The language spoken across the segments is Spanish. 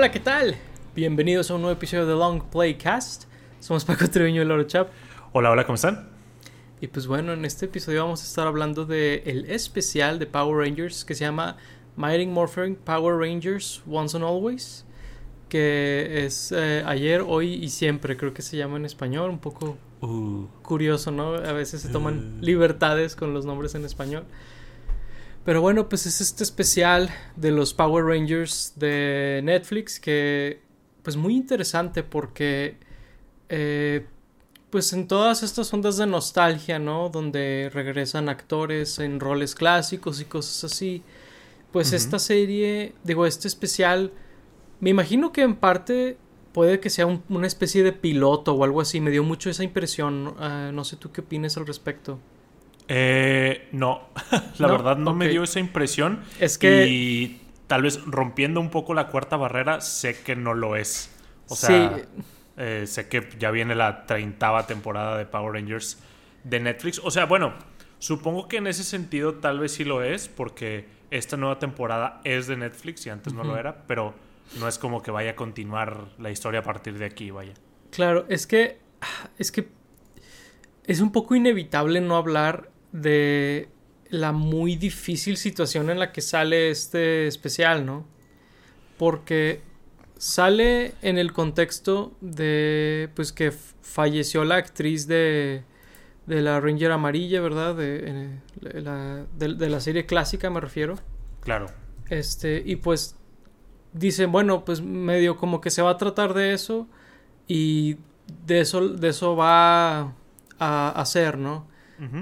Hola, ¿qué tal? Bienvenidos a un nuevo episodio de Long Playcast. Somos Paco Treviño y Loro Chap. Hola, hola, ¿cómo están? Y pues bueno, en este episodio vamos a estar hablando de el especial de Power Rangers que se llama Mighty Morphin Power Rangers Once and Always. Que es eh, ayer, hoy y siempre, creo que se llama en español. Un poco Uh, curioso, ¿no? A veces se toman Uh. libertades con los nombres en español. Pero bueno, pues es este especial de los Power Rangers de Netflix que pues muy interesante porque eh, pues en todas estas ondas de nostalgia, ¿no? Donde regresan actores en roles clásicos y cosas así. Pues esta serie, digo, este especial, me imagino que en parte puede que sea un- una especie de piloto o algo así. Me dio mucho esa impresión. Ah, no sé tú qué opinas al respecto. Eh, no, la ¿No? verdad no me dio esa impresión. Es que- Y tal vez rompiendo un poco la cuarta barrera, sé que no lo es. O sea, sí, eh, sé que ya viene la treintava temporada de Power Rangers de Netflix. O sea, bueno, supongo que en ese sentido tal vez sí lo es, porque esta nueva temporada es de Netflix y antes no lo era, pero no es como que vaya a continuar la historia a partir de aquí, vaya. Claro, es que es que es un poco inevitable no hablar de la muy difícil situación en la que sale este especial, ¿no? Porque sale en el contexto de pues que falleció la actriz de de la Ranger amarilla, ¿verdad? De, eh, la, de- de la serie clásica me refiero. Claro. Este, y pues dicen, bueno, pues medio como que se va a tratar de eso y de eso, de eso va a hacer, ¿no?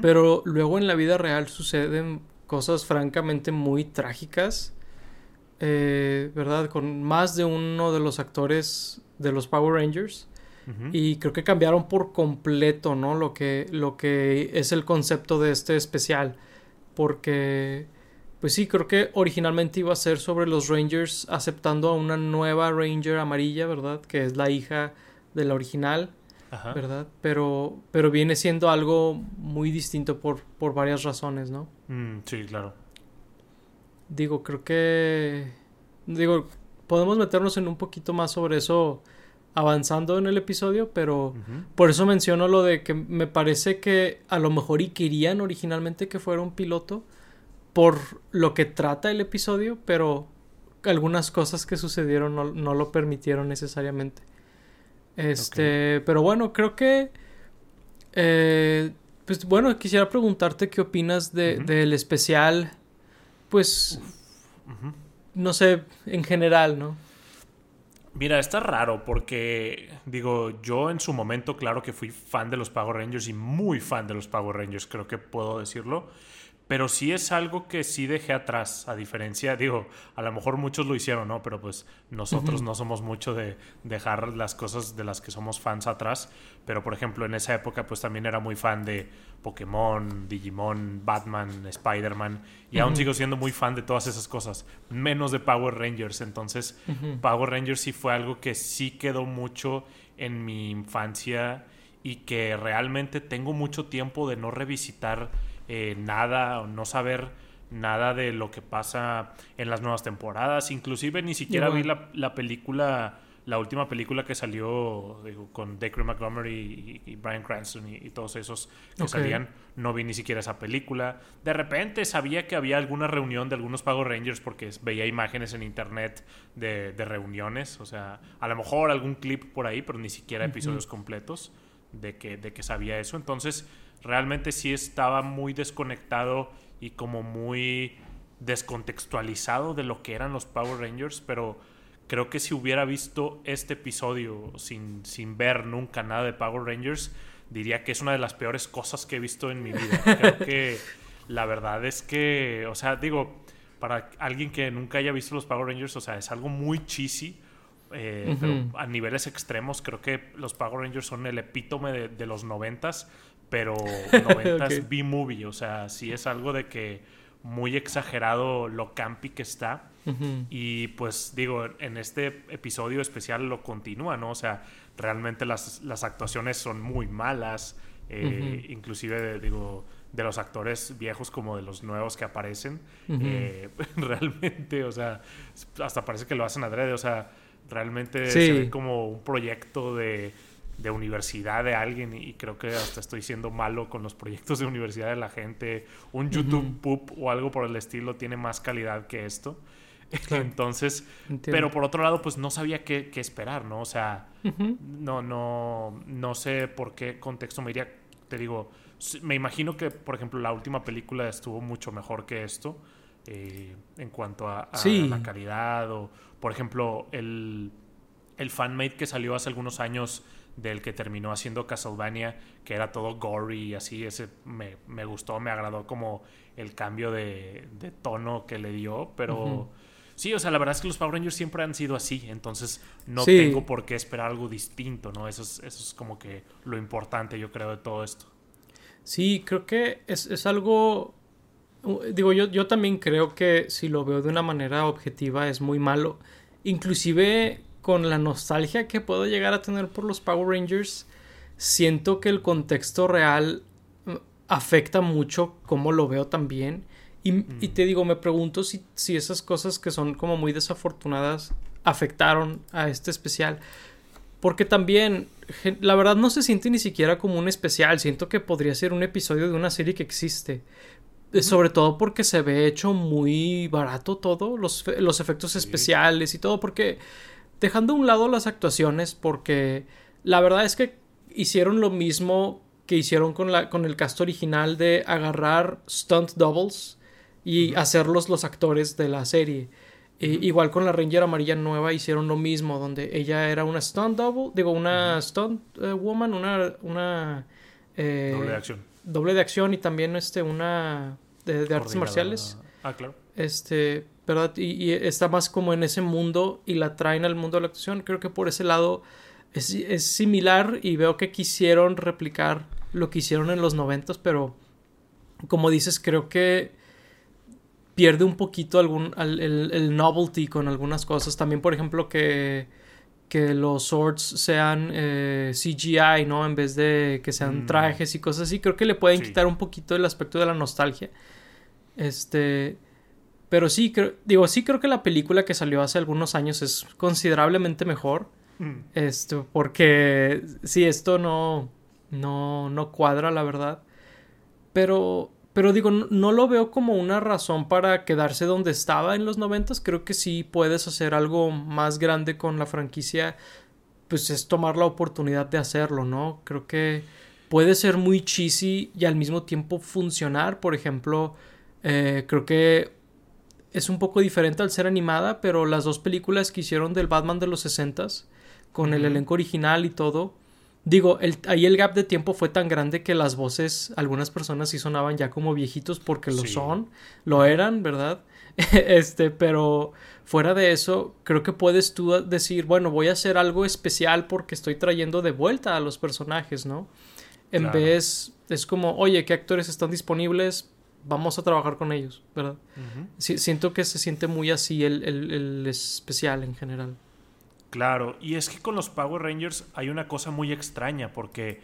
Pero luego en la vida real suceden cosas francamente muy trágicas, eh, ¿verdad? Con más de uno de los actores de los Power Rangers. Y creo que cambiaron por completo, ¿no? Lo que, lo que es el concepto de este especial. Porque, pues sí, creo que originalmente iba a ser sobre los Rangers aceptando a una nueva Ranger amarilla, ¿verdad? Que es la hija de la original, Ajá. ¿verdad? Pero, pero viene siendo algo muy distinto por, por varias razones, ¿no? Mm, sí, claro. Digo, creo que... Digo, podemos meternos en un poquito más sobre eso avanzando en el episodio, pero... Por eso menciono lo de que me parece que a lo mejor y querían originalmente que fuera un piloto por lo que trata el episodio, pero algunas cosas que sucedieron no, no lo permitieron necesariamente. Este, pero bueno, creo que eh, pues bueno, quisiera preguntarte qué opinas de, Ujú. del especial, pues no sé, en general, ¿no? Mira, está raro porque, digo, yo en su momento, claro que fui fan de los Power Rangers y muy fan de los Power Rangers, creo que puedo decirlo. Pero sí es algo que sí dejé atrás, a diferencia, digo, a lo mejor muchos lo hicieron, ¿no? Pero pues nosotros no somos mucho de dejar las cosas de las que somos fans atrás. Pero por ejemplo, en esa época pues también era muy fan de Pokémon, Digimon, Batman, Spider-Man. Y aún sigo siendo muy fan de todas esas cosas, menos de Power Rangers. Entonces. Power Rangers sí fue algo que sí quedó mucho en mi infancia y que realmente tengo mucho tiempo de no revisitar eh, nada o no saber nada de lo que pasa en las nuevas temporadas. Inclusive ni siquiera Igual. vi la, la película, la última película que salió digo, con Dacre Montgomery y, y Brian Cranston y, y todos esos que salían. No vi ni siquiera esa película. De repente sabía que había alguna reunión de algunos Power Rangers porque veía imágenes en internet de, de reuniones. O sea, a lo mejor algún clip por ahí, pero ni siquiera episodios completos de que, de que sabía eso. Entonces, realmente sí estaba muy desconectado y como muy descontextualizado de lo que eran los Power Rangers, pero creo que si hubiera visto este episodio sin, sin ver nunca nada de Power Rangers, diría que es una de las peores cosas que he visto en mi vida. Creo que la verdad es que, o sea, digo, para alguien que nunca haya visto los Power Rangers, o sea, es algo muy cheesy. eh, pero a niveles extremos creo que los Power Rangers son el epítome de, de los noventas pero noventas Ok. B-movie o sea sí es algo de que muy exagerado lo campi que está Ujú. y pues digo, en este episodio especial lo continúa, ¿no? O sea, realmente las, las actuaciones son muy malas, eh, inclusive de, digo, de los actores viejos como de los nuevos que aparecen. Eh, realmente, o sea, hasta parece que lo hacen adrede, o sea, Realmente se ve como un proyecto de, de universidad de alguien y creo que hasta estoy siendo malo con los proyectos de universidad de la gente. Un YouTube Poop o algo por el estilo tiene más calidad que esto. Entonces, pero por otro lado, pues no sabía qué, esperar, ¿no? O sea, no, no, no sé por qué contexto me iría. Te digo, me imagino que, por ejemplo, la última película estuvo mucho mejor que esto eh, en cuanto a, la calidad o, por ejemplo, el, el fanmate que salió hace algunos años del que terminó haciendo Castlevania, que era todo gory y así, ese me, me gustó, me agradó como el cambio de, de tono que le dio, pero sí, o sea, la verdad es que los Power Rangers siempre han sido así, entonces no tengo por qué esperar algo distinto, ¿no? Eso es, eso es como que lo importante, yo creo, de todo esto. Sí, creo que es, es algo... Digo, yo, yo también creo que si lo veo de una manera objetiva es muy malo. Inclusive con la nostalgia que puedo llegar a tener por los Power Rangers, siento que el contexto real mm, afecta mucho cómo lo veo también. Y, y te digo, me pregunto si, si, esas cosas que son como muy desafortunadas afectaron a este especial. Porque también, la verdad no se siente ni siquiera como un especial, siento que podría ser un episodio de una serie que existe. Eh, sobre todo porque se ve hecho muy barato todo, los, los efectos especiales y todo, porque dejando a un lado las actuaciones, porque la verdad es que hicieron lo mismo que hicieron con, la, con el cast original de agarrar stunt doubles y hacerlos los actores de la serie. igual con la Ranger amarilla nueva hicieron lo mismo, donde ella era una stunt double, digo, una stunt eh, woman, una... una eh, doble de acción. Doble de acción y también este, una de, de artes marciales. Ah, claro. Este, ¿verdad? Y, está más como en ese mundo y la traen al mundo de la actuación. Creo que por ese lado es, es similar y veo que quisieron replicar lo que hicieron en los noventas, pero como dices, creo que pierde un poquito algún, el, novelty con algunas cosas. También, por ejemplo, que, que los swords sean eh, CGI, ¿no? En vez de que sean mm. trajes y cosas así. Creo que le pueden quitar un poquito el aspecto de la nostalgia. Este. Pero sí, creo, digo, sí creo que la película que salió hace algunos años es considerablemente mejor. Mm. Esto, porque sí, esto no, no, no cuadra, la verdad. Pero, pero digo, no, lo veo como una razón para quedarse donde estaba en los noventas. Creo que sí puedes hacer algo más grande con la franquicia. Pues es tomar la oportunidad de hacerlo, ¿no? Creo que puede ser muy cheesy y al mismo tiempo funcionar. Por ejemplo, eh, creo que es un poco diferente al ser animada, pero las dos películas que hicieron del Batman de los 60 con el elenco original y todo, digo, ahí el gap de tiempo fue tan grande que las voces, algunas personas sí sonaban ya como viejitos porque lo son, lo eran, ¿verdad? este, pero fuera de eso, creo que puedes tú decir, bueno, voy a hacer algo especial porque estoy trayendo de vuelta a los personajes, ¿no? En vez, es como, oye, ¿qué actores están disponibles? Vamos a trabajar con ellos, ¿verdad? siento que se siente muy así el, especial en general. Claro, y es que con los Power Rangers hay una cosa muy extraña porque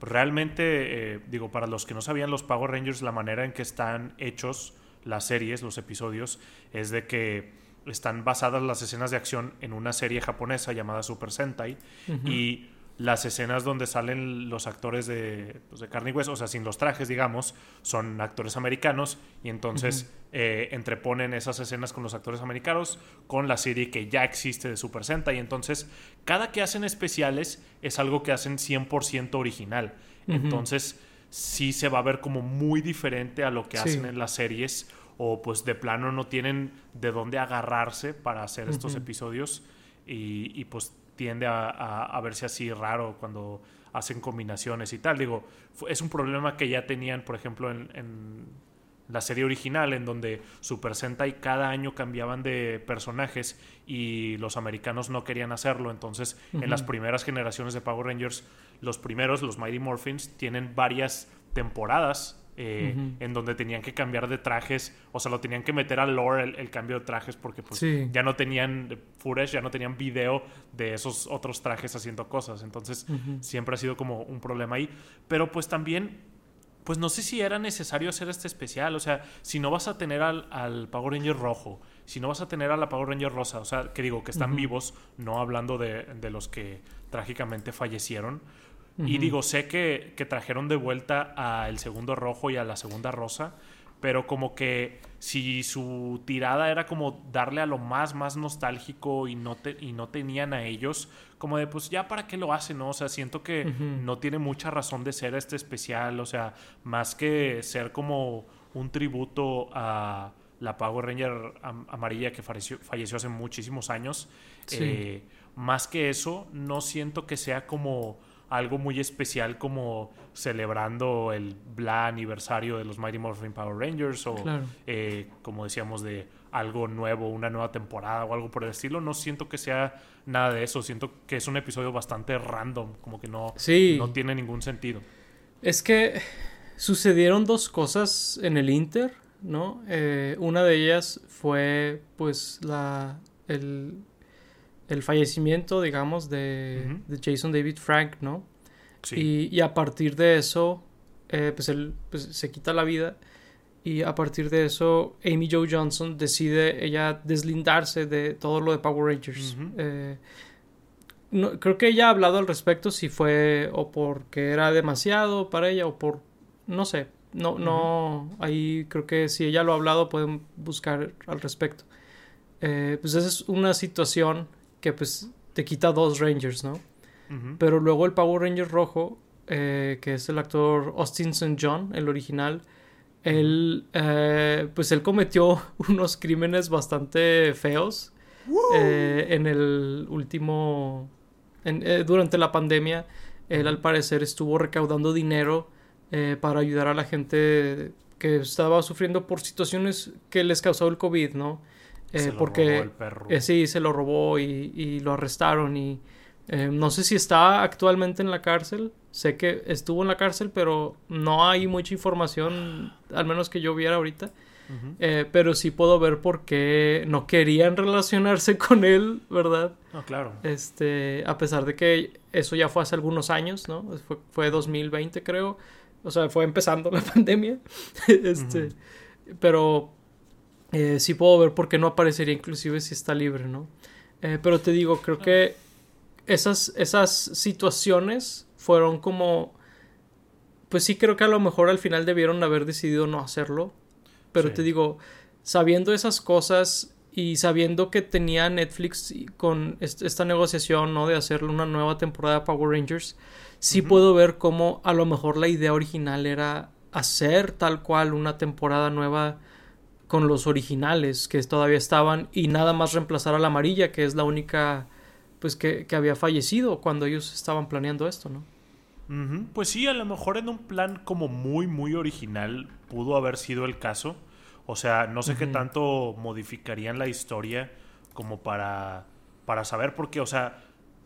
realmente, eh, digo, para los que no sabían los Power Rangers, la manera en que están hechos las series, los episodios, es de que están basadas las escenas de acción en una serie japonesa llamada Super Sentai y las escenas donde salen los actores de, pues, de carne y hueso, o sea, sin los trajes, digamos, son actores americanos y entonces eh, entreponen esas escenas con los actores americanos con la serie que ya existe de Super Sentai. Y entonces, cada que hacen especiales es algo que hacen 100% original. Entonces, sí se va a ver como muy diferente a lo que hacen en las series o pues de plano no tienen de dónde agarrarse para hacer estos episodios. Y, y pues tiende a, verse así raro cuando hacen combinaciones y tal. Digo, es un problema que ya tenían, por ejemplo, en, la serie original, en donde Super Sentai cada año cambiaban de personajes y los americanos no querían hacerlo. Entonces, en las primeras generaciones de Power Rangers, los primeros, los Mighty Morphins, tienen varias temporadas eh, en donde tenían que cambiar de trajes, o sea, lo tenían que meter al lore el, cambio de trajes porque pues ya no tenían footage, ya no tenían video de esos otros trajes haciendo cosas, entonces siempre ha sido como un problema ahí, pero pues también pues no sé si era necesario hacer este especial. O sea, si no vas a tener al, al Power Ranger rojo, si no vas a tener a la Power Ranger rosa, o sea, que digo, que están vivos, no hablando de, de, los que trágicamente fallecieron. Y digo, sé que, que trajeron de vuelta al segundo rojo y a la segunda rosa, pero como que si su tirada era como darle a lo más, más nostálgico y no, te, y no tenían a ellos, como de pues ya para qué lo hacen, ¿no? O sea, siento que no tiene mucha razón de ser este especial, o sea, más que ser como un tributo a la Power Ranger amarilla que falleció, falleció hace muchísimos años, eh, más que eso, no siento que sea como algo muy especial como celebrando el bla aniversario de los Mighty Morphin Power Rangers o eh, como decíamos de algo nuevo, una nueva temporada o algo por el estilo. No siento que sea nada de eso. Siento que es un episodio bastante random, como que no, no tiene ningún sentido. Es que sucedieron dos cosas en el Inter, ¿no? Eh, una de ellas fue pues la el el fallecimiento, digamos, de, Jason David Frank, ¿no? Sí. Y, a partir de eso, eh, pues él pues, se quita la vida. Y a partir de eso, Amy Jo Johnson decide ella deslindarse de todo lo de Power Rangers. Eh, no, creo que ella ha hablado al respecto si fue o porque era demasiado para ella o por no sé no no ahí creo que si ella lo ha hablado pueden buscar al respecto eh, pues esa es una situación que pues te quita dos Rangers, ¿no? Pero luego el Power Ranger rojo, eh, que es el actor Austin St. John, el original, él, eh, pues él cometió unos crímenes bastante feos eh, en el último, durante la pandemia, él al parecer estuvo recaudando dinero para ayudar a la gente que estaba sufriendo por situaciones que les causó el COVID, ¿no? Eh, porque eh, sí, se lo robó y, lo arrestaron y eh, no sé si está actualmente en la cárcel. Sé que estuvo en la cárcel, pero no hay mucha información, al menos que yo viera ahorita. pero sí puedo ver por qué no querían relacionarse con él, ¿verdad? Ah, claro. Este, a pesar de que eso ya fue hace algunos años, ¿no? Fue, fue 2020, creo. O sea, fue empezando la pandemia. este, pero eh, sí puedo ver por qué no aparecería inclusive si está libre, ¿no? Eh, pero te digo, creo que esas, esas situaciones fueron como... Pues sí creo que a lo mejor al final debieron haber decidido no hacerlo. Pero te digo, sabiendo esas cosas y sabiendo que tenía Netflix con esta negociación, ¿no? De hacerle una nueva temporada de Power Rangers, sí puedo ver cómo a lo mejor la idea original era hacer tal cual una temporada nueva con los originales que todavía estaban y nada más reemplazar a la amarilla, que es la única pues que, había fallecido cuando ellos estaban planeando esto, ¿no? Pues sí, a lo mejor en un plan como muy, muy original pudo haber sido el caso. O sea, no sé qué tanto modificarían la historia como para, para saber, porque, o sea,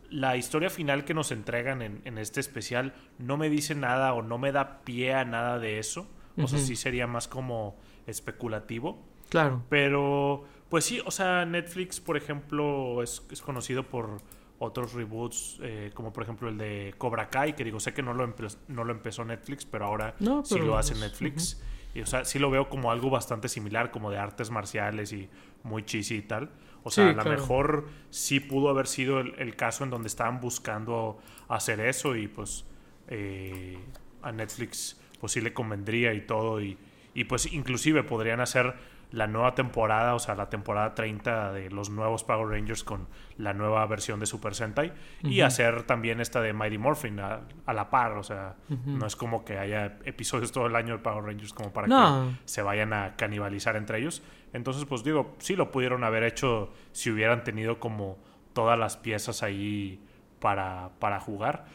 la historia final que nos entregan en, en este especial no me dice nada o no me da pie a nada de eso. O sea, sí sería más como especulativo. Claro. Pero, pues sí, o sea, Netflix, por ejemplo, es, conocido por otros reboots, eh, como por ejemplo el de Cobra Kai, que digo, sé que no lo, no lo empezó Netflix, pero ahora sí lo hace Netflix. Y, o sea, sí lo veo como algo bastante similar, como de artes marciales y muy cheesy y tal. O sea, a lo mejor sí pudo haber sido el, caso en donde estaban buscando hacer eso y pues eh, a Netflix pues sí le convendría y todo y y pues inclusive podrían hacer la nueva temporada, o sea, la temporada 30 de los nuevos Power Rangers con la nueva versión de Super Sentai y hacer también esta de Mighty Morphin a, la par, o sea, no es como que haya episodios todo el año de Power Rangers como para que se vayan a canibalizar entre ellos. Entonces, pues digo, sí lo pudieron haber hecho si hubieran tenido como todas las piezas ahí para, para jugar.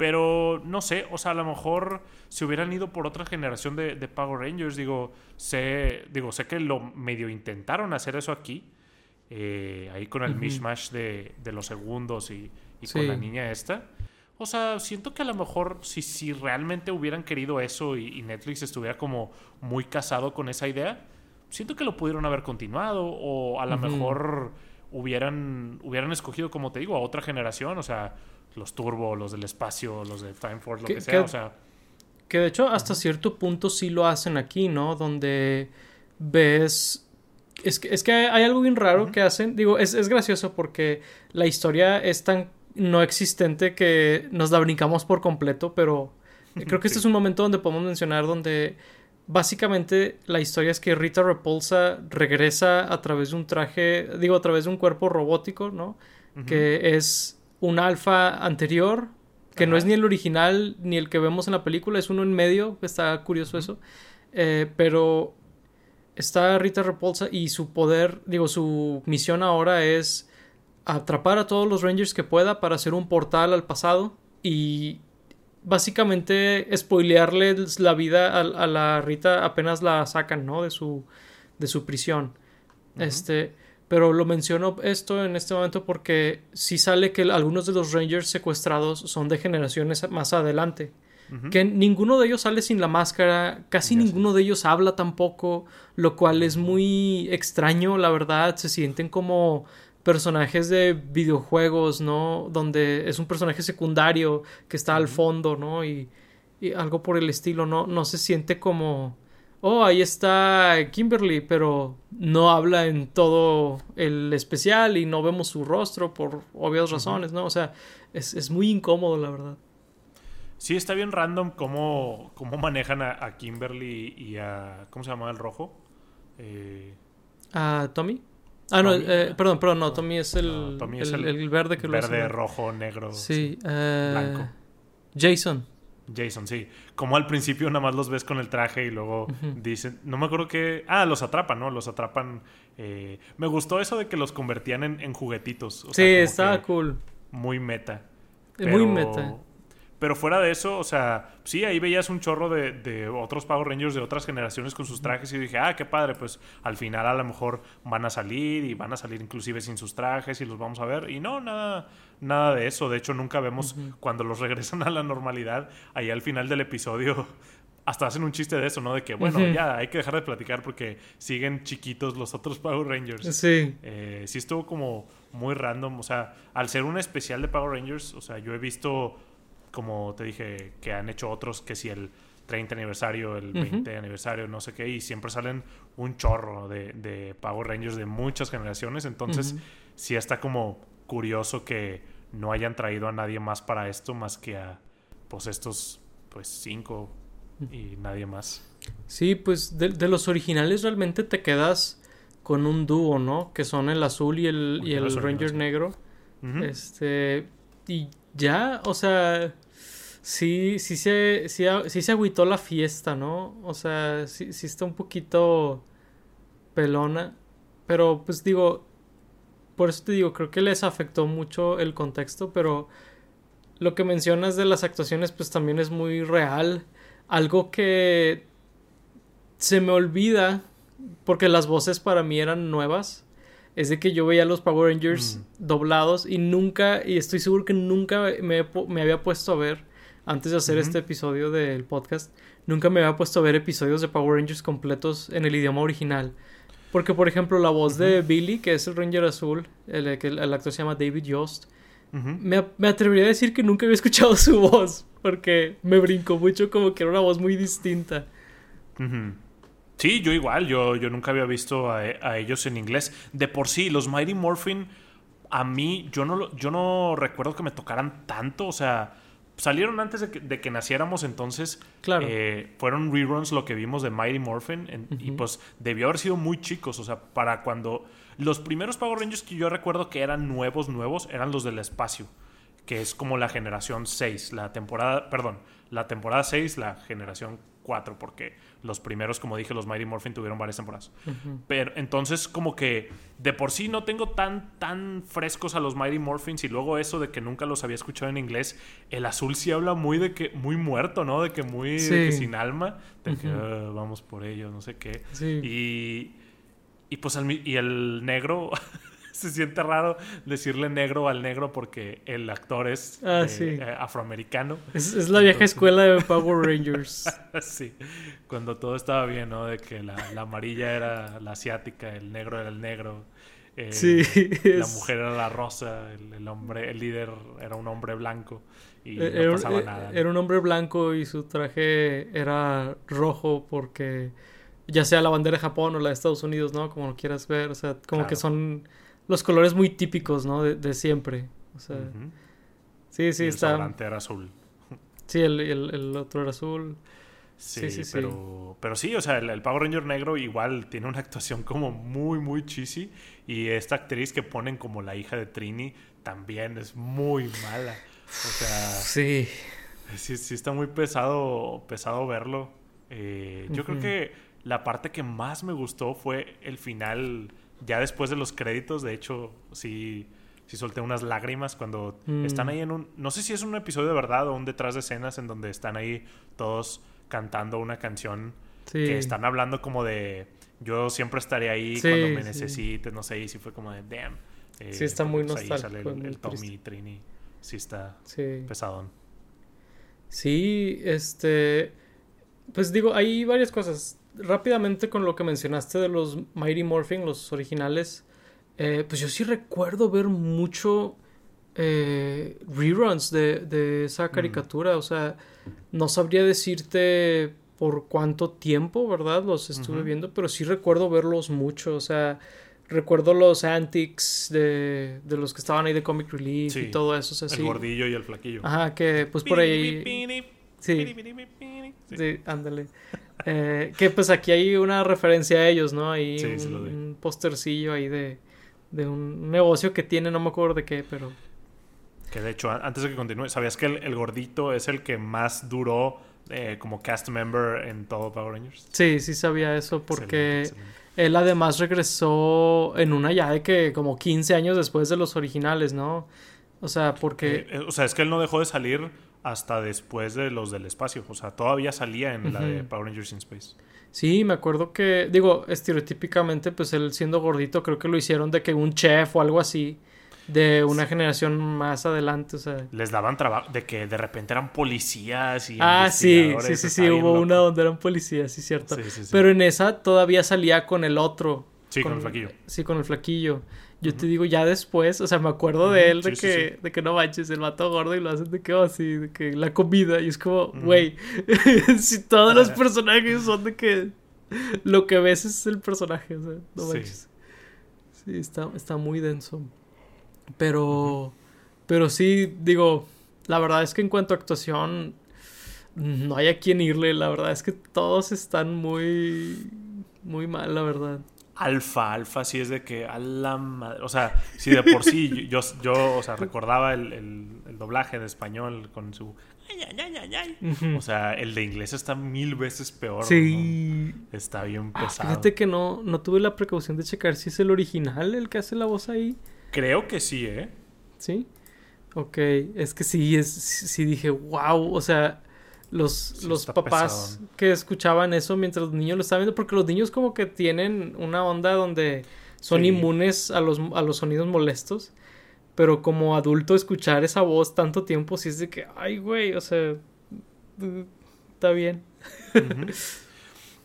Pero no sé, o sea, a lo mejor si hubieran ido por otra generación de, Power Rangers, digo, sé, digo, sé que lo medio intentaron hacer eso aquí, eh, ahí con el mishmash de, los segundos y, con la niña esta. O sea, siento que a lo mejor si, si realmente hubieran querido eso y, Netflix estuviera como muy casado con esa idea, siento que lo pudieron haber continuado o a lo mejor hubieran, hubieran escogido, como te digo, a otra generación, o sea, los Turbo, los del espacio, los de Time Force, lo que, sea, o sea... Que de hecho hasta cierto punto sí lo hacen aquí, ¿no? Donde ves... Es que, es que hay algo bien raro que hacen. Digo, es, es gracioso porque la historia es tan no existente que nos la brincamos por completo, pero creo que este es un momento donde podemos mencionar donde básicamente la historia es que Rita Repulsa regresa a través de un traje, digo, a través de un cuerpo robótico, ¿no? Que es un alfa anterior, que no es ni el original ni el que vemos en la película, es uno en medio, está curioso eso. Eh, pero está Rita Repulsa y su poder, digo, su misión ahora es atrapar a todos los Rangers que pueda para hacer un portal al pasado y básicamente spoilearles la vida a, la Rita apenas la sacan, ¿no? De su, de su prisión. Este, pero lo menciono esto en este momento porque sí sale que algunos de los Rangers secuestrados son de generaciones más adelante. Que ninguno de ellos sale sin la máscara, casi ninguno de ellos habla tampoco, lo cual es muy extraño, la verdad. Se sienten como personajes de videojuegos, ¿no? Donde es un personaje secundario que está al fondo, ¿no? Y, algo por el estilo, ¿no? No se siente como, oh, ahí está Kimberly, pero no habla en todo el especial y no vemos su rostro por obvias razones, ¿no? O sea, es, muy incómodo, la verdad. Sí, está bien random cómo, cómo manejan a, Kimberly y a... ¿Cómo se llama el rojo? Eh... ¿A Tommy? Ah, no, eh, perdón, perdón, no, Tommy es el, el, verde que lo Verde, rojo, negro. Sí, eh, blanco. Jason. Jason, sí. Como al principio nada más los ves con el traje y luego dicen, no me acuerdo que... Ah, los atrapan, ¿no? Los atrapan... Eh, me gustó eso de que los convertían en, juguetitos. sí, estaba cool. Muy meta. Muy meta. Pero fuera de eso, o sea, sí, ahí veías un chorro de, otros Power Rangers de otras generaciones con sus trajes y dije, ah, qué padre, pues al final a lo mejor van a salir y van a salir inclusive sin sus trajes y los vamos a ver. Y no, nada, nada de eso. De hecho, nunca vemos cuando los regresan a la normalidad, ahí al final del episodio hasta hacen un chiste de eso, ¿no? De que, bueno, ya hay que dejar de platicar porque siguen chiquitos los otros Power Rangers. Sí. Eh, sí estuvo como muy random. O sea, al ser un especial de Power Rangers, o sea, yo he visto como te dije, que han hecho otros, que si el 30 aniversario, el 20 aniversario, no sé qué, y siempre salen un chorro de, de Power Rangers de muchas generaciones, entonces sí está como curioso que no hayan traído a nadie más para esto, más que a pues estos pues cinco y nadie más. Sí, pues de, los originales realmente te quedas con un dúo, ¿no? Que son el azul y el, y el Ranger negro. Este, y ya, o sea, sí, sí se, sí, sí se agüitó la fiesta, ¿no? O sea, sí, sí está un poquito pelona. Pero pues digo, por eso te digo, creo que les afectó mucho el contexto, pero lo que mencionas de las actuaciones pues también es muy real. Algo que se me olvida, porque las voces para mí eran nuevas es de que yo veía los Power Rangers mm. doblados y nunca, y estoy seguro que nunca me, me había puesto a ver, antes de hacer este episodio del podcast, nunca me había puesto a ver episodios de Power Rangers completos en el idioma original. Porque, por ejemplo, la voz de Billy, que es el Ranger Azul, el, el, actor se llama David Yost, me, me, atrevería a decir que nunca había escuchado su voz, porque me brincó mucho como que era una voz muy distinta. Sí, yo igual, yo, yo nunca había visto a, ellos en inglés. De por sí, los Mighty Morphin, a mí, yo no, yo no recuerdo que me tocaran tanto, o sea, salieron antes de que, naciéramos, entonces claro. Eh, fueron reruns lo que vimos de Mighty Morphin, y pues debió haber sido muy chicos, o sea, para cuando... Los primeros Power Rangers que yo recuerdo que eran nuevos, nuevos, eran los del espacio, que es como la generación 6, la temporada, perdón, la temporada 6, la generación 4, porque los primeros, como dije, los Mighty Morphin tuvieron varias temporadas. Pero entonces, como que de por sí no tengo tan, tan frescos a los Mighty Morphins y luego eso de que nunca los había escuchado en inglés. El azul sí habla muy de que, muy muerto, ¿no? De que muy sin alma, de que ah, vamos por ellos, no sé qué. Y, y pues y el negro. se siente raro decirle negro al negro porque el actor es ah, eh, eh, afroamericano. Es, la vieja escuela de Power Rangers. sí, cuando todo estaba bien, ¿no? De que la, amarilla era la asiática, el negro era el negro. Eh, sí, la mujer era la rosa, el, hombre, el líder era un hombre blanco. y Eh, no era, pasaba nada. era un hombre blanco y su traje era rojo porque ya sea la bandera de Japón o la de Estados Unidos, ¿no? Como lo quieras ver, o sea, como que son los colores muy típicos, ¿no? De, de siempre. O sea, sí, sí, Y el está. sobrante era azul. Sí, el, el- el otro era azul. Sí, Sí, sí, sí. pero, pero sí, o sea, el, el Power Ranger negro igual tiene una actuación como muy, muy cheesy. Y esta actriz que ponen como la hija de Trini también es muy mala. O sea, Sí. sí, sí está muy pesado, pesado verlo. Eh, yo creo que la parte que más me gustó fue el final, ya después de los créditos. De hecho, sí, sí solté unas lágrimas cuando Mm. están ahí en un... No sé si es un episodio de verdad o un detrás de escenas en donde están ahí todos cantando una canción Sí. que están hablando como de yo siempre estaré ahí Sí, cuando me necesites, no sé, y sí fue como de damn. Eh, Sí, está porque, muy pues, ahí nostálgico, sale el, el Tommy Trini. Sí está pesadón. Sí, este. Pues digo, hay varias cosas. Rápidamente con lo que mencionaste de los Mighty Morphin, los originales. eh, pues yo sí recuerdo ver mucho eh, reruns de, de esa caricatura. O sea, no sabría decirte por cuánto tiempo, ¿verdad? Los estuve viendo, pero sí recuerdo verlos mucho. O sea, recuerdo los antics de, de los que estaban ahí de Comic Relief Sí, y todo eso. O sea, El sí. gordillo y el flaquillo. Ajá, que pues por ahí. Sí. Sí. Sí, ándale. Eh, que pues aquí hay una referencia a ellos, ¿no? Hay Sí, un, un postercillo ahí de, de un negocio que tiene, no me acuerdo de qué, pero... Que de hecho, an- antes de que continúe, ¿sabías que el, el gordito es el que más duró eh, como cast member en todo Power Rangers? Sí, sí sabía eso porque Excelente, excelente. él además regresó en una ya de que como 15 años después de los originales, ¿no? O sea, porque... Eh, o sea, es que él no dejó de salir hasta después de los del espacio. O sea, todavía salía en la de. Power Rangers in Space. Sí, me acuerdo que, digo, estereotípicamente, pues él siendo gordito, creo que lo hicieron de que un chef o algo así, de una generación más adelante, o sea... Les daban trabajo de que de repente eran policías y Ah, sí, sí, sí, sí, hubo loco. una donde eran policías, sí, cierto. Sí, sí, sí. Pero en esa todavía salía con el otro. Sí, con el flaquillo. Sí, con el flaquillo. Yo te digo, ya después, o sea, me acuerdo de él de sí, sí, que, de que no manches, el vato gordo y lo hacen de que oh, así, de que la comida. Y es como, güey, si todos los personajes son de que lo que ves es el personaje, o sea, no manches. Sí, está, está muy denso. Pero, pero sí, digo, la verdad es que en cuanto a actuación, no hay a quien irle. La verdad es que todos están muy, muy mal, la verdad. Alfa, alfa, sí es de que a la madre. O sea, si de por sí yo, yo, o sea, recordaba el, el- el doblaje de español con su. O sea, el de inglés está mil veces peor. Sí. ¿no? Está bien Ah, pesado. fíjate que no, no tuve la precaución de checar si es el original el que hace la voz ahí. Creo que sí, ¿eh? ¿Sí? Ok, es que sí, es, sí dije, wow, o sea, los, Sí los papás que escuchaban eso mientras los niños lo estaban viendo, porque los niños como que tienen una onda donde son Sí. inmunes a los, a los sonidos molestos, pero como adulto escuchar esa voz tanto tiempo, sí es de que, ay, güey, o sea, está bien.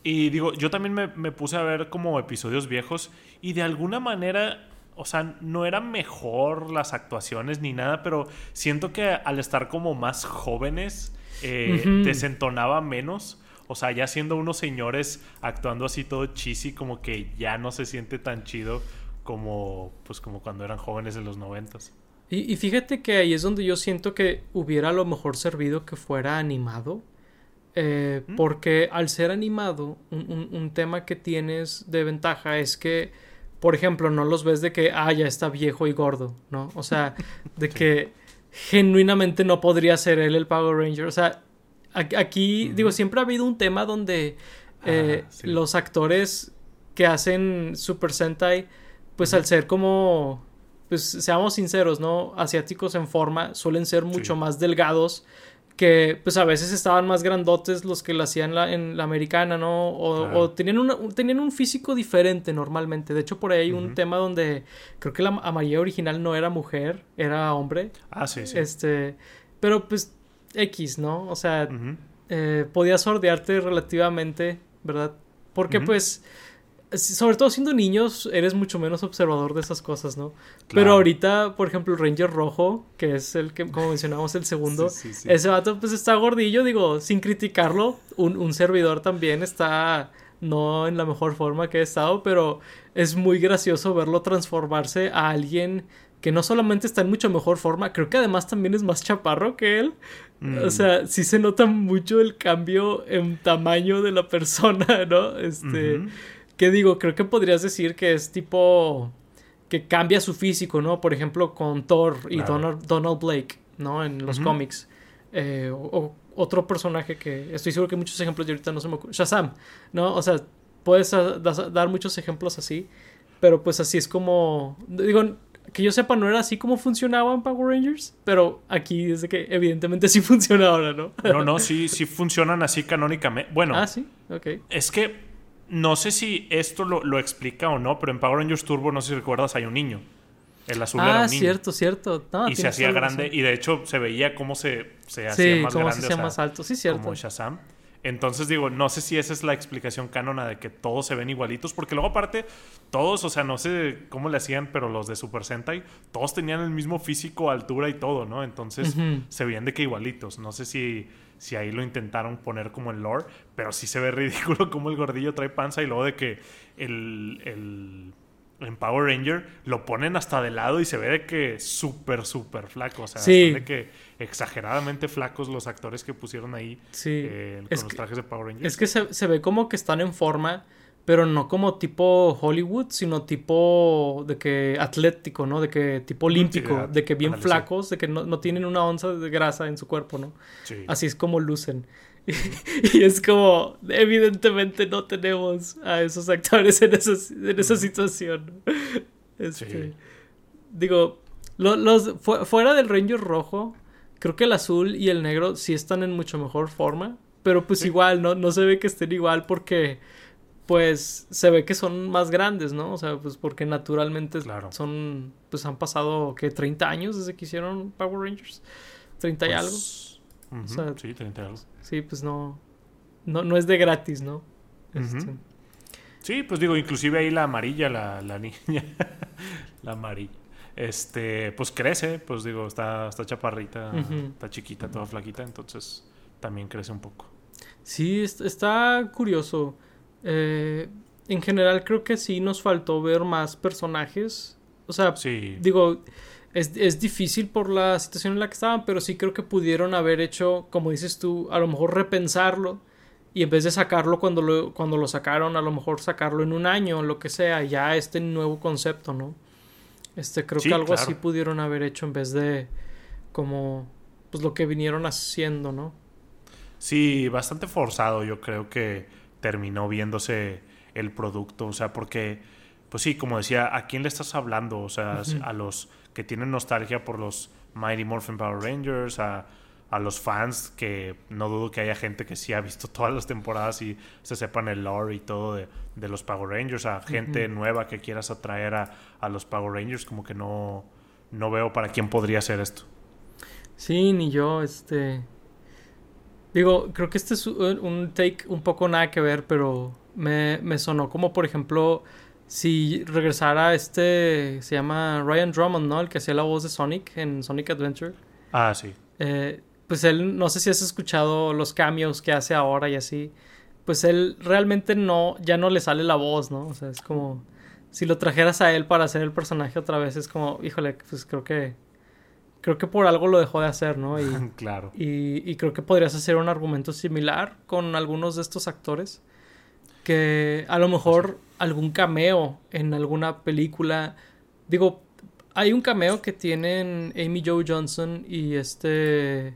Y digo, yo también me, me puse a ver como episodios viejos y de alguna manera, o sea, no eran mejor las actuaciones ni nada, pero siento que al estar como más jóvenes, eh, desentonaba menos. O sea, ya siendo unos señores actuando así todo cheesy, como que ya no se siente tan chido como, pues, como cuando eran jóvenes en los noventas. Y, y fíjate que ahí es donde yo siento que hubiera a lo mejor servido que fuera animado. Eh, ¿Mm? Porque al ser animado, un, un- un tema que tienes de ventaja es que, por ejemplo, no los ves de que, ah, ya está viejo y gordo, ¿no? O sea, de que genuinamente no podría ser él el Power Ranger. O sea, aquí, digo, siempre ha habido un tema donde eh, Ah, sí. los actores que hacen Super Sentai, pues al ser como, pues seamos sinceros, ¿no? Asiáticos en forma suelen ser mucho Sí. más delgados que pues a veces estaban más grandotes los que lo hacían la- en la americana, ¿no? O, Claro. o tenían, una- un- tenían un físico diferente normalmente. De hecho, por ahí hay un tema donde creo que la amarilla original no era mujer, era hombre. Ah, sí, sí. Este, pero pues X, ¿no? O sea, eh, podías sordearte relativamente, ¿verdad? Porque pues sobre todo siendo niños, eres mucho menos observador de esas cosas, ¿no? Pero ahorita, por ejemplo, el Ranger Rojo, que es el que, como mencionamos, el segundo, ese vato pues está gordillo, digo, sin criticarlo, un, un servidor también está no en la mejor forma que he estado, pero es muy gracioso verlo transformarse a alguien que no solamente está en mucho mejor forma, creo que además también es más chaparro que él. O mm. sea, sí se nota mucho el cambio en tamaño de la persona, ¿no? Este, ¿qué digo, creo que podrías decir que es tipo que cambia su físico, ¿no? Por ejemplo, con Thor y Donald, Blake, ¿no? En los cómics. Eh, o, otro personaje que estoy seguro que muchos ejemplos y ahorita no se me ocurren. Shazam, ¿no? O sea, puedes dar muchos ejemplos así, pero pues así es como, digo, que yo sepa no era así como funcionaban Power Rangers, pero aquí desde que evidentemente sí funciona ahora, ¿no? no, no, sí, sí funcionan así canónicamente. Bueno, ah, sí, ok. Es que no sé si esto lo, lo explica o no, pero en Power Rangers Turbo, no sé si recuerdas, hay un niño. El azul era un ah, niño. cierto, cierto. y se hacía grande. Y de hecho se veía cómo se, se hacía más grande. Se hacía más alto, sí, cierto. Como Shazam. Entonces digo, no sé si esa es la explicación canona de que todos se ven igualitos, porque luego aparte, todos, o sea, no sé cómo le hacían, pero los de Super Sentai, todos tenían el mismo físico, altura y todo, ¿no? Entonces se veían de que igualitos. No sé si, si ahí lo intentaron poner como en lore, pero sí se ve ridículo como el gordillo trae panza y luego de que el en Power Ranger lo ponen hasta de lado y se ve de que súper, súper flaco. O sea, de que exageradamente flacos los actores que pusieron ahí eh, con los trajes de Power Ranger. Es que se, ve como que están en forma, pero no como tipo Hollywood, sino tipo de que atlético, ¿no? De que tipo olímpico, de que bien flacos, de que no, no, tienen una onza de grasa en su cuerpo, ¿no? Así es como lucen. y es como, evidentemente no tenemos a esos actores en, en esa situación. Este, digo, los, fuera del Ranger rojo, creo que el azul y el negro sí están en mucho mejor forma, pero pues igual, no, no se ve que estén igual porque pues se ve que son más grandes, ¿no? O sea, pues porque naturalmente son, pues han pasado, ¿qué? 30 años desde que hicieron Power Rangers. 30 y sí, 30 Sí, pues no, no, no es de gratis, ¿no? Este. Sí, pues digo, inclusive ahí la amarilla, la, la niña, la amarilla, este, pues crece, pues digo, está, está chaparrita, está chiquita, toda flaquita, entonces también crece un poco. Sí, está curioso. Eh, en general creo que sí nos faltó ver más personajes. O sea, sí. digo, es, difícil por la situación en la que estaban, pero sí creo que pudieron haber hecho, como dices tú, a lo mejor repensarlo y en vez de sacarlo cuando lo, cuando lo sacaron, a lo mejor sacarlo en un año lo que sea, ya este nuevo concepto, ¿no? Este, creo que algo así pudieron haber hecho en vez de como pues lo que vinieron haciendo, ¿no? Sí, bastante forzado, yo creo que terminó viéndose el producto, o sea, porque pues sí, como decía, ¿a quién le estás hablando? O sea, a los que tienen nostalgia por los Mighty Morphin Power Rangers, a, los fans, que no dudo que haya gente que sí ha visto todas las temporadas y se sepan el lore y todo de, los Power Rangers, a gente nueva que quieras atraer a, a, los Power Rangers, como que no, no veo para quién podría ser esto. Sí, ni yo, este... Digo, creo que este es un take un poco nada que ver, pero me, me sonó como, por ejemplo, si regresara este, se llama Ryan Drummond, ¿no? El que hacía la voz de Sonic en Sonic Adventure. Ah, sí. Eh, pues él, no sé si has escuchado los cambios que hace ahora y así. Pues él realmente no, ya no le sale la voz, ¿no? O sea, es como, si lo trajeras a él para hacer el personaje otra vez, es como, híjole, pues creo que, creo que por algo lo dejó de hacer, ¿no? Y, claro. Y, y creo que podrías hacer un argumento similar con algunos de estos actores que a lo mejor algún cameo en alguna película. Digo, hay un cameo que tienen Amy Joe Johnson y este.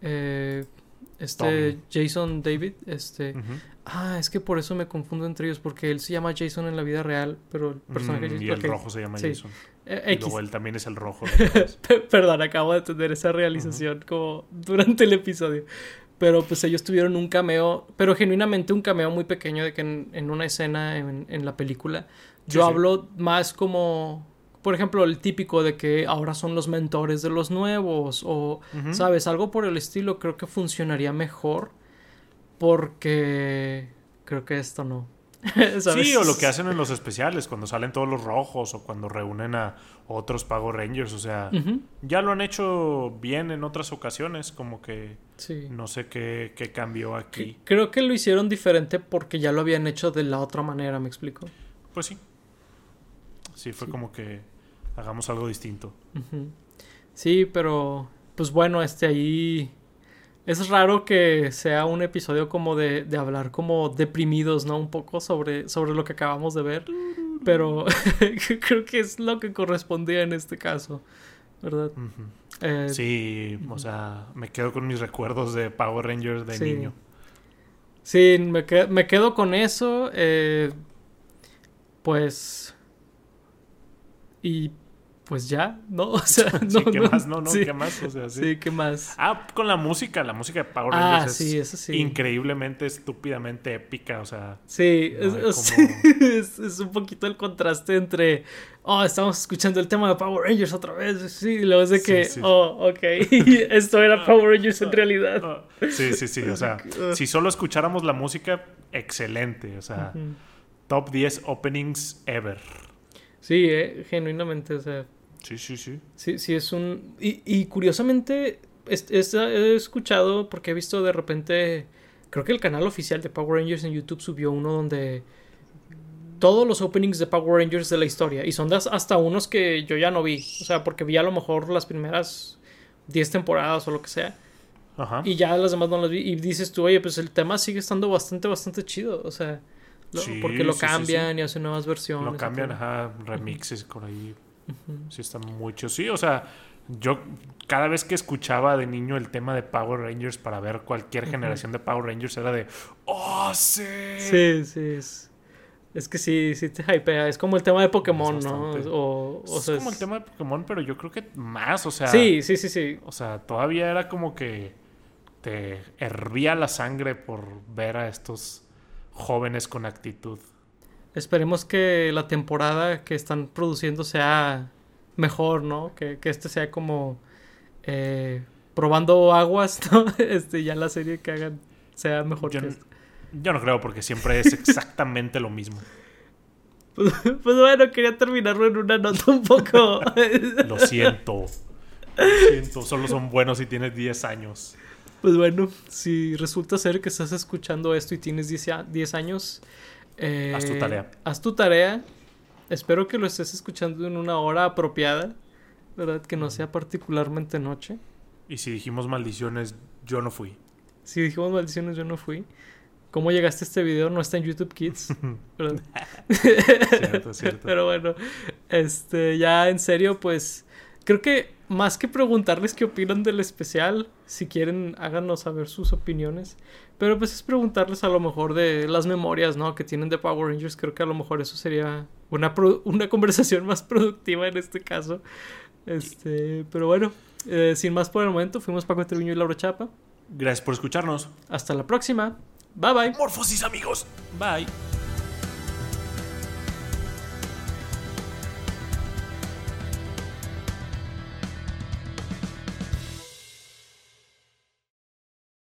Eh, este Jason David. Este. Ah, es que por eso me confundo entre ellos, porque él se llama Jason en la vida real, pero el personaje mm, Y el rojo se llama Jason. Eh, y luego él también es el rojo. Perdón, acabo de tener esa realización como durante el episodio. Pero pues ellos tuvieron un cameo, pero genuinamente un cameo muy pequeño de que en, una escena en, la película. Yo hablo más como, por ejemplo, el típico de que ahora son los mentores de los nuevos o, ¿sabes? Algo por el estilo creo que funcionaría mejor porque creo que esto no. ¿sabes? Sí, o lo que hacen en los especiales, cuando salen todos los rojos o cuando reúnen a otros Power Rangers. O sea, ya lo han hecho bien en otras ocasiones, como que Sí. no sé qué, qué cambió aquí. Creo que lo hicieron diferente porque ya lo habían hecho de la otra manera, ¿me explico? Pues sí. Sí, fue Sí. como que hagamos algo distinto. Sí, pero pues bueno, este ahí es raro que sea un episodio como de, de hablar como deprimidos, ¿no? Un poco sobre, sobre lo que acabamos de ver, pero creo que es lo que correspondía en este caso, ¿verdad? Eh, Sí, o sea, me quedo con mis recuerdos de Power Rangers de Sí. niño. Sí, me, que- me quedo con eso. eh, pues. Y pues ya, ¿no? O sea, no. sí, ¿qué no, más? No, no, sí, ¿qué más? O sea, sí. sí, ¿qué más? Ah, con la música, la música de Power Ah, Rangers sí, es eso sí. increíblemente, estúpidamente épica, o sea, Sí, No, es, es es- como- es- es un poquito el contraste entre, oh, estamos escuchando el tema de Power Rangers otra vez, sí, y luego es de Sí, que, sí. oh, ok, esto era Power Rangers en realidad. ah, sí, sí, sí, o sea, si solo escucháramos la música, excelente, o sea, top 10 openings ever. Sí, eh, genuinamente, o sea, Sí, sí, sí. sí, sí es un... Y, y curiosamente, es- es- he escuchado, porque he visto de repente, creo que el canal oficial de Power Rangers en YouTube subió uno donde todos los openings de Power Rangers de la historia. Y son das- hasta unos que yo ya no vi. O sea, porque vi a lo mejor las primeras 10 temporadas o lo que sea. Ajá. Y ya las demás no las vi. Y dices tú, oye, pues el tema sigue estando bastante, bastante chido. O sea, lo- Sí, porque lo sí, sí, cambian y hacen nuevas versiones. Lo cambian, ajá, remixes por ahí. Sí, están mucho. Sí, o sea, yo cada vez que escuchaba de niño el tema de Power Rangers para ver cualquier generación de Power Rangers era de, ¡Oh, sí! Sí, sí. Es, es que sí, sí te hypea. Es como el tema de Pokémon, ¿no? O, o es sea, como el tema de Pokémon, pero yo creo que más, o sea. Sí, sí, sí, sí. O sea, todavía era como que te hervía la sangre por ver a estos jóvenes con actitud. Esperemos que la temporada que están produciendo sea mejor, ¿no? Que, que este sea como eh, probando aguas, ¿no? Este, ya la serie que hagan sea mejor Yo, que n- esta. yo no creo, porque siempre es exactamente lo mismo. Pues, pues bueno, quería terminarlo en una nota un poco. Lo siento. Lo siento, solo son buenos si tienes 10 años. Pues bueno, si resulta ser que estás escuchando esto y tienes 10, a- 10 años, eh, Haz tu tarea. Haz tu tarea. Espero que lo estés escuchando en una hora apropiada, ¿verdad? Que no sea particularmente noche. Y si dijimos maldiciones, yo no fui. Si dijimos maldiciones, yo no fui. ¿Cómo llegaste a este video? No está en YouTube Kids, ¿verdad? Cierto, cierto. Pero bueno, este, ya en serio, pues creo que más que preguntarles qué opinan del especial, si quieren háganos saber sus opiniones. Pero pues es preguntarles a lo mejor de las memorias, ¿no? Que tienen de Power Rangers. Creo que a lo mejor eso sería una, pro- una conversación más productiva en este caso. Este, pero bueno, eh, sin más por el momento, fuimos Paco Treviño y Laura Chapa. Gracias por escucharnos. Hasta la próxima. Bye bye. Morfosis, amigos. Bye.